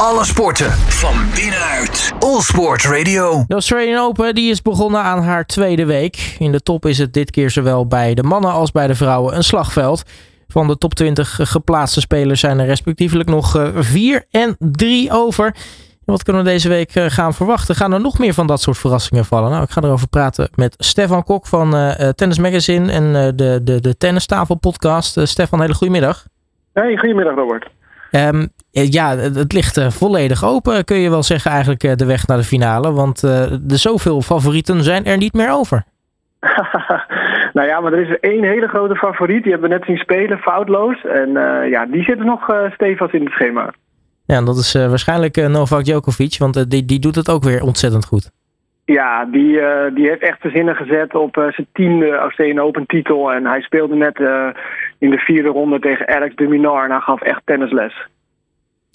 Alle sporten van binnenuit. All Sport Radio. De Australian Open die is begonnen aan haar tweede week. In de top is het dit keer zowel bij de mannen als bij de vrouwen een slagveld. Van de top 20 geplaatste spelers zijn er respectievelijk nog 4 en 3 over. Wat kunnen we deze week gaan verwachten? Gaan er nog meer van dat soort verrassingen vallen? Nou, ik ga erover praten met Stefan Kok van uh, Tennis Magazine en uh, de, de, de Tennistafel podcast. Uh, Stefan, hele goedemiddag. Hey, goedemiddag Robert. Um, ja, het ligt uh, volledig open, kun je wel zeggen, eigenlijk uh, de weg naar de finale. Want uh, de zoveel favorieten zijn er niet meer over. nou ja, maar er is één hele grote favoriet. Die hebben we net zien spelen, foutloos. En ja, die zit nog stevig in het schema. Ja, en dat is waarschijnlijk Novak Djokovic, want die, die doet het ook weer ontzettend goed. Ja, die, die heeft echt de zinnen gezet op zijn tiende Australian Open titel. En hij speelde net in de vierde ronde tegen Alex de Minaur en hij gaf echt tennisles.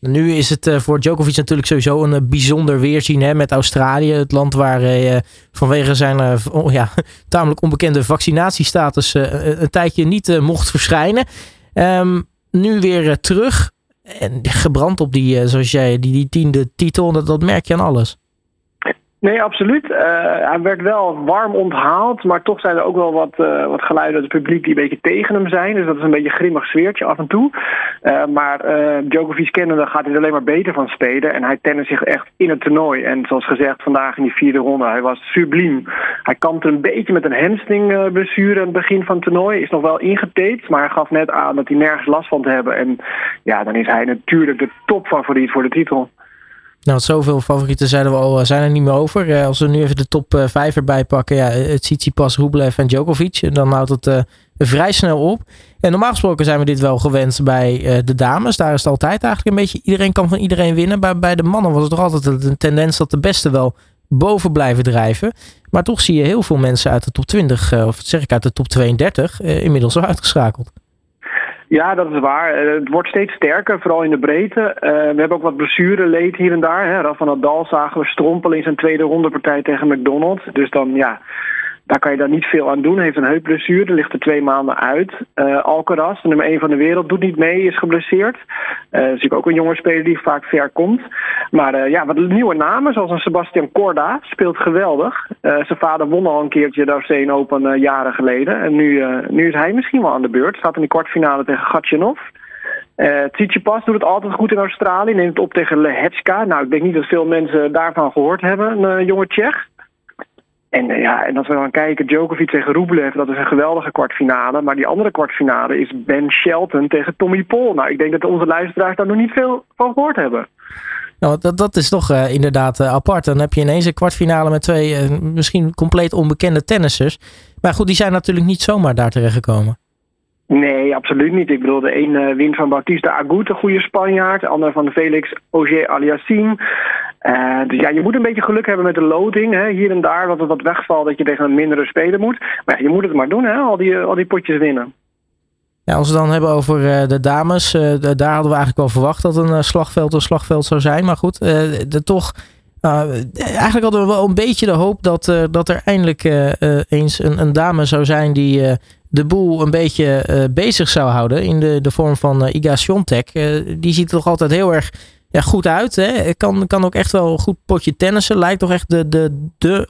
Nu is het voor Djokovic natuurlijk sowieso een bijzonder weerzien hè, met Australië. Het land waar hij vanwege zijn oh, ja, tamelijk onbekende vaccinatiestatus een tijdje niet mocht verschijnen. Um, nu weer terug en gebrand op die, zoals jij, die, die tiende titel. Dat merk je aan alles. Nee, absoluut. Uh, hij werd wel warm onthaald, maar toch zijn er ook wel wat, uh, wat geluiden uit het publiek die een beetje tegen hem zijn. Dus dat is een beetje een grimmig sfeertje af en toe. Uh, maar Djokovic kennende gaat hij er alleen maar beter van spelen. En hij tennis zich echt in het toernooi. En zoals gezegd, vandaag in die vierde ronde, hij was subliem. Hij kampte een beetje met een hamstringblessure aan het begin van het toernooi. Is nog wel ingetaped, maar hij gaf net aan dat hij nergens last van te hebben. En ja, dan is hij natuurlijk de topfavoriet voor de titel. Nou, zoveel favorieten zeiden we al, eh, zijn er niet meer over. Uh, als we nu even de top 5 uh, erbij pakken, ja, Tsitsipas, Rublev en Djokovic, dan houdt het vrij snel op. En normaal gesproken zijn we dit wel gewend bij de dames. Daar is het altijd eigenlijk een beetje, iedereen kan van iedereen winnen. Maar bij de mannen was het toch altijd een tendens dat de beste wel boven blijven drijven. Maar toch zie je heel veel mensen uit de top 20, of zeg ik uit de top 32, inmiddels al uitgeschakeld. Ja, dat is waar. Eh, het wordt steeds sterker, vooral in de breedte. Uh, we hebben ook wat blessureleed hier en daar. Hè. Rafa Nadal zagen we strompelen in zijn tweede rondepartij tegen McDonald's. Dus dan, ja, daar kan je dan niet veel aan doen. Heeft een heupblessure, ligt er twee maanden uit. Uh, Alcaraz, de nummer 1 van de wereld, doet niet mee, is geblesseerd. Uh, is natuurlijk ook een jonge speler die vaak ver komt. Maar uh, ja, wat nieuwe namen, zoals een Sebastian Corda, speelt geweldig. zijn vader won al een keertje de Australian Open jaren geleden. En nu, nu is hij misschien wel aan de beurt. Staat in de kwartfinale tegen Gatchanov. Uh, Tsitsipas doet het altijd goed in Australië. Neemt het op tegen Lehetska. Nou, ik denk niet dat veel mensen daarvan gehoord hebben. Een jonge Tsjech. En, uh, ja, en als we dan kijken, Djokovic tegen Rublev, dat is een geweldige kwartfinale. Maar die andere kwartfinale is Ben Shelton tegen Tommy Paul. Nou, ik denk dat onze luisteraars daar nog niet veel van gehoord hebben. Nou, dat, dat is toch uh, inderdaad uh, apart. Dan heb je ineens een kwartfinale met twee misschien compleet onbekende tennissers. Maar goed, die zijn natuurlijk niet zomaar daar terechtgekomen. Nee, absoluut niet. Ik bedoel, de een wint van Bautista Agut, een goede Spanjaard. De ander van Felix Auger Aliassime. Uh, dus ja, je moet een beetje geluk hebben met de loting. Hè. Hier en daar, dat het wat wegvalt, dat je tegen een mindere speler moet. Maar ja, je moet het maar doen, hè. Al, die, al die potjes winnen. Ja, als we het dan hebben over uh, de dames, de, daar hadden we eigenlijk wel verwacht dat een slagveld een slagveld zou zijn. Maar goed, toch, eigenlijk hadden we wel een beetje de hoop dat, dat er eindelijk eens een, een, dame zou zijn die de boel een beetje bezig zou houden. In de, de vorm van Iga Swiatek. die ziet toch altijd heel erg ja, goed uit. Hè. Kan, kan ook echt wel een goed potje tennissen. Lijkt toch echt de, de, de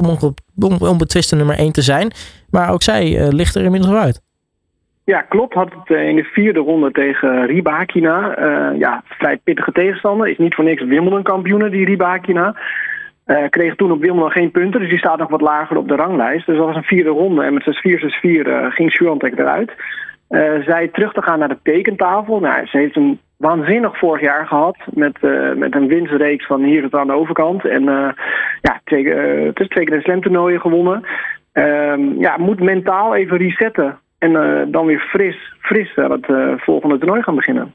onbetwiste nummer 1 te zijn. Maar ook zij uh, ligt er inmiddels uit. Ja, klopt. Had het in de vierde ronde tegen Ribakina. Uh, ja, vrij pittige tegenstander. Is niet voor niks Wimbledon kampioene, die Ribakina. Uh, kreeg toen op Wimbledon geen punten, dus die staat nog wat lager op de ranglijst. Dus dat was een vierde ronde en met 6-4, 6-4 uh, ging Swiatek eruit. Zij terug te gaan naar de tekentafel. Nou, ze heeft een waanzinnig vorig jaar gehad. Met, uh, met een winstreeks van hier tot aan de overkant. En uh, ja, uh, het is twee keer een slam toernooien gewonnen. Um, ja, moet mentaal even resetten. En dan weer fris, fris aan het volgende toernooi gaan beginnen.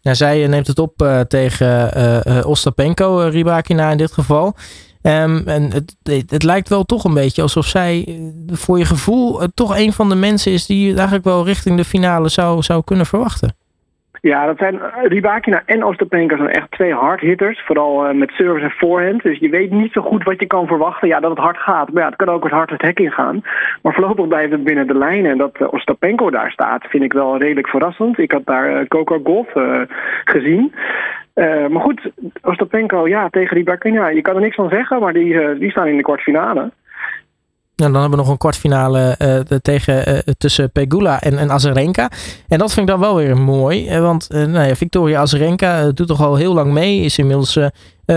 Ja, zij neemt het op tegen Ostapenko, Ribakina in dit geval. Um, en het, het, lijkt wel toch een beetje alsof zij voor je gevoel toch een van de mensen is die je eigenlijk wel richting de finale zou, zou kunnen verwachten. Ja, dat zijn Ribakina en Ostapenko zijn echt twee hardhitters. Vooral uh, met service en forehand. Dus je weet niet zo goed wat je kan verwachten. Ja, dat het hard gaat. Maar ja, het kan ook wat hard het hek ingaan. Maar voorlopig blijft het binnen de lijnen. En dat uh, Ostapenko daar staat, vind ik wel redelijk verrassend. Ik had daar Coco Golf gezien. maar goed, Ostapenko, ja, tegen die Berkina, je kan er niks van zeggen, maar die, die staan in de kwartfinale. En dan hebben we nog een kwartfinale uh, tegen, uh, tussen Pegula en, en Azarenka. En dat vind ik dan wel weer mooi. Want uh, nou ja, Victoria Azarenka doet toch al heel lang mee. Is inmiddels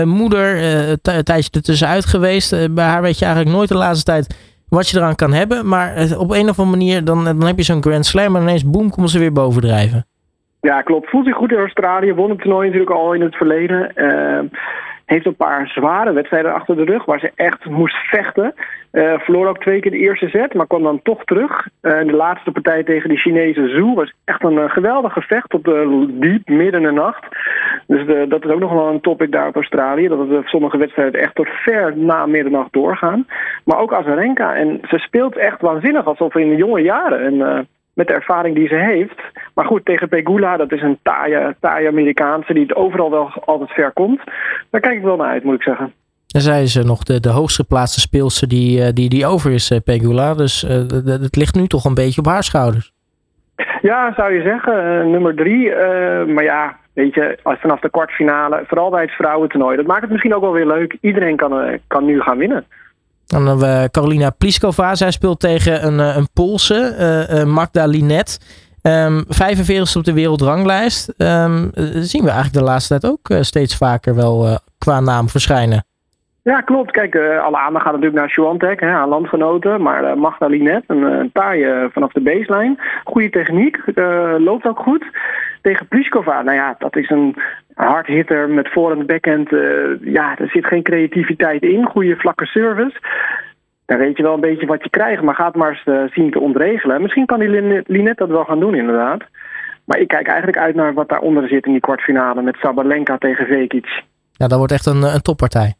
moeder, een tijdje ertussenuit geweest. bij haar weet je eigenlijk nooit de laatste tijd wat je eraan kan hebben. Maar op een of andere manier, dan, dan heb je zo'n Grand Slam en ineens boem, komen ze weer bovendrijven. Ja, klopt. Voelt zich goed in Australië. Won het toernooi natuurlijk al in het verleden. Heeft een paar zware wedstrijden achter de rug waar ze echt moest vechten. Uh, verloor ook twee keer de eerste set, maar kwam dan toch terug. Uh, de laatste partij tegen de Chinese Zhu was echt een uh, geweldig gevecht tot diep midden in de nacht. Dus dat is ook nog wel een topic daar op Australië. Dat sommige wedstrijden echt tot ver na middernacht doorgaan. Maar ook Azarenka. En ze speelt echt waanzinnig alsof in de jonge jaren. En met de ervaring die ze heeft. Maar goed, tegen Pegula, dat is een taaie, taaie Amerikaanse die het overal wel altijd ver komt. Daar kijk ik wel naar uit, moet ik zeggen. En zij is nog de, de hoogst geplaatste speelster die, eh, die, die over is, eh, Pegula. Dus uh, het ligt nu toch een beetje op haar schouders. Ja, zou je zeggen. nummer drie. maar ja, weet je, als vanaf de kwartfinale, vooral bij het vrouwentoernooi, dat maakt het misschien ook wel weer leuk. Iedereen kan, kan nu gaan winnen. Dan hebben we Carolina Pliskova. Zij speelt tegen een, een Poolse, Magda Linet. Um, 45 op de wereldranglijst. Um, zien we eigenlijk de laatste tijd ook steeds vaker wel qua naam verschijnen. Ja, klopt. Kijk, alle aandacht gaat natuurlijk naar Swantek, haar landgenoten. Maar uh, Magda Linet, een, een taaie vanaf de baseline. Goede techniek, loopt ook goed. Tegen Pliskova, nou ja, dat is een hardhitter met voor- en backhand. ja, er zit geen creativiteit in. Goede vlakke service. Dan weet je wel een beetje wat je krijgt, maar gaat maar eens zien te ontregelen. Misschien kan die Linet dat wel gaan doen, inderdaad. Maar ik kijk eigenlijk uit naar wat daaronder zit in die kwartfinale met Sabalenka tegen Vekic. Ja, dat wordt echt een, een toppartij.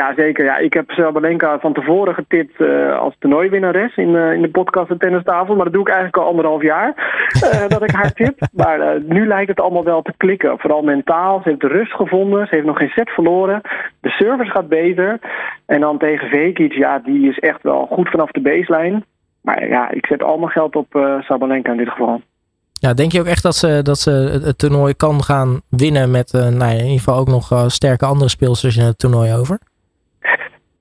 Ja, zeker. Ja. Ik heb Sabalenka van tevoren getipt uh, als toernooiwinnares in, uh, in de podcast de tennistafel. Maar dat doe ik eigenlijk al anderhalf jaar uh, dat ik haar tip. Maar nu lijkt het allemaal wel te klikken. Vooral mentaal. Ze heeft rust gevonden. Ze heeft nog geen set verloren. De service gaat beter. En dan tegen Vekic, ja, die is echt wel goed vanaf de baseline. Maar ja, ik zet al mijn geld op Sabalenka in dit geval. Ja, denk je ook echt dat ze, dat ze het, toernooi kan gaan winnen met nou ja, in ieder geval ook nog sterke andere speelsters in het toernooi over?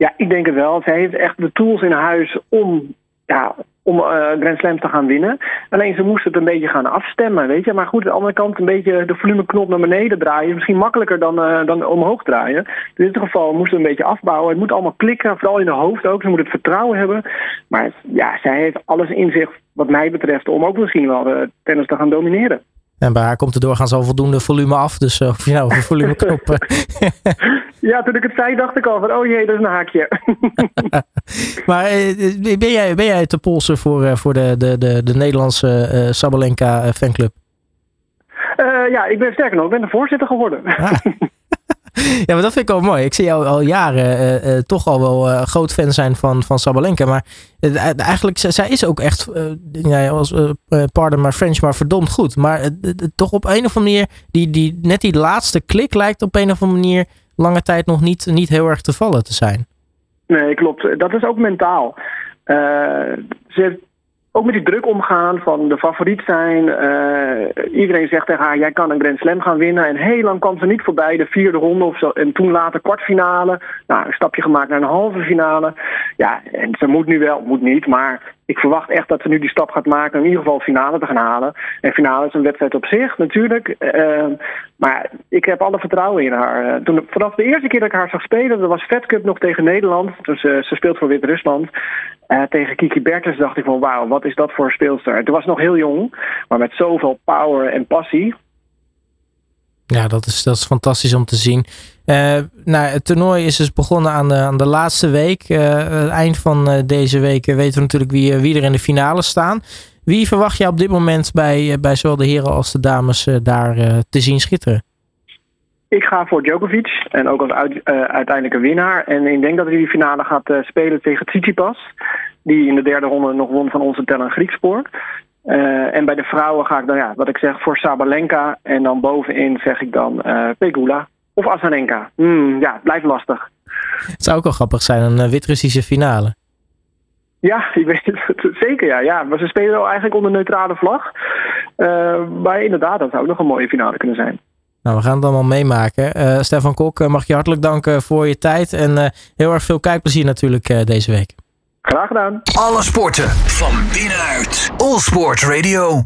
Ja, ik denk het wel. Zij heeft echt de tools in huis om, ja, om uh, Grand Slam te gaan winnen. Alleen ze moest het een beetje gaan afstemmen, weet je. Maar goed, aan de andere kant een beetje de volumeknop naar beneden draaien. Misschien makkelijker dan, uh, dan omhoog draaien. in dit geval moest ze een beetje afbouwen. Het moet allemaal klikken, vooral in de hoofd ook. Ze moet het vertrouwen hebben. Maar ja, zij heeft alles in zich, wat mij betreft, om ook misschien wel de tennis te gaan domineren. En bij haar komt er doorgaans al voldoende volume af. Dus uh, of je nou een volumeknop... ja, toen ik het zei dacht ik al van, oh jee, dat is een haakje. maar uh, ben, jij, ben jij te polsen voor, uh, voor de, de, de, de Nederlandse uh, Sabalenka fanclub? ja, ik ben sterker nog, ik ben de voorzitter geworden. Ah. ja, maar dat vind ik wel mooi. Ik zie jou al jaren uh, uh, toch al wel groot fan zijn van, van Sabalenka. Maar eigenlijk, zij is ook echt, ja, als, pardon my French, maar verdomd goed. Maar toch op een of andere manier, die, die, net die laatste klik lijkt op een of andere manier lange tijd nog niet, niet heel erg te vallen te zijn. Nee, klopt. Dat is ook mentaal. ze ook met die druk omgaan van de favoriet zijn. Uh, iedereen zegt tegen haar, jij kan een Grand Slam gaan winnen. En heel lang kwam ze niet voorbij, de vierde ronde of zo. En toen later kwartfinale. Nou, een stapje gemaakt naar een halve finale. Ja, en ze moet nu wel, moet niet, maar ik verwacht echt dat ze nu die stap gaat maken. In ieder geval finale te gaan halen. En finale is een wedstrijd op zich, natuurlijk. Uh, maar ik heb alle vertrouwen in haar. Uh, toen, vanaf de eerste keer dat ik haar zag spelen, dat was Fed Cup nog tegen Nederland. Dus ze speelt voor Wit-Rusland. Uh, tegen Kiki Bertens dacht ik van wauw, wat is dat voor een speelster. Toen was nog heel jong, maar met zoveel power en passie. Ja, dat is, dat is fantastisch om te zien. Uh, nou, het toernooi is dus begonnen aan de, aan de laatste week. Uh, het eind van deze week weten we natuurlijk wie, wie er in de finale staan. Wie verwacht je op dit moment bij, bij zowel de heren als de dames daar te zien schitteren? Ik ga voor Djokovic en ook als uit, uiteindelijke winnaar. En ik denk dat hij die finale gaat spelen tegen Tsitsipas. Die in de derde ronde nog won van onze Tellen Griekspoor. Uh, en bij de vrouwen ga ik dan, ja, wat ik zeg, voor Sabalenka. En dan bovenin zeg ik dan Pegula of Azarenka. Mm, ja, blijft lastig. Het zou ook wel grappig zijn, een Wit-Russische finale. Ja, ik weet het zeker. Ja. ja, maar ze spelen wel eigenlijk onder neutrale vlag. maar inderdaad, dat zou ook nog een mooie finale kunnen zijn. Nou, we gaan het allemaal meemaken. Stefan Kok, mag je hartelijk danken voor je tijd. En heel erg veel kijkplezier natuurlijk deze week. Graag gedaan. Alle sporten van binnenuit. All Sport Radio.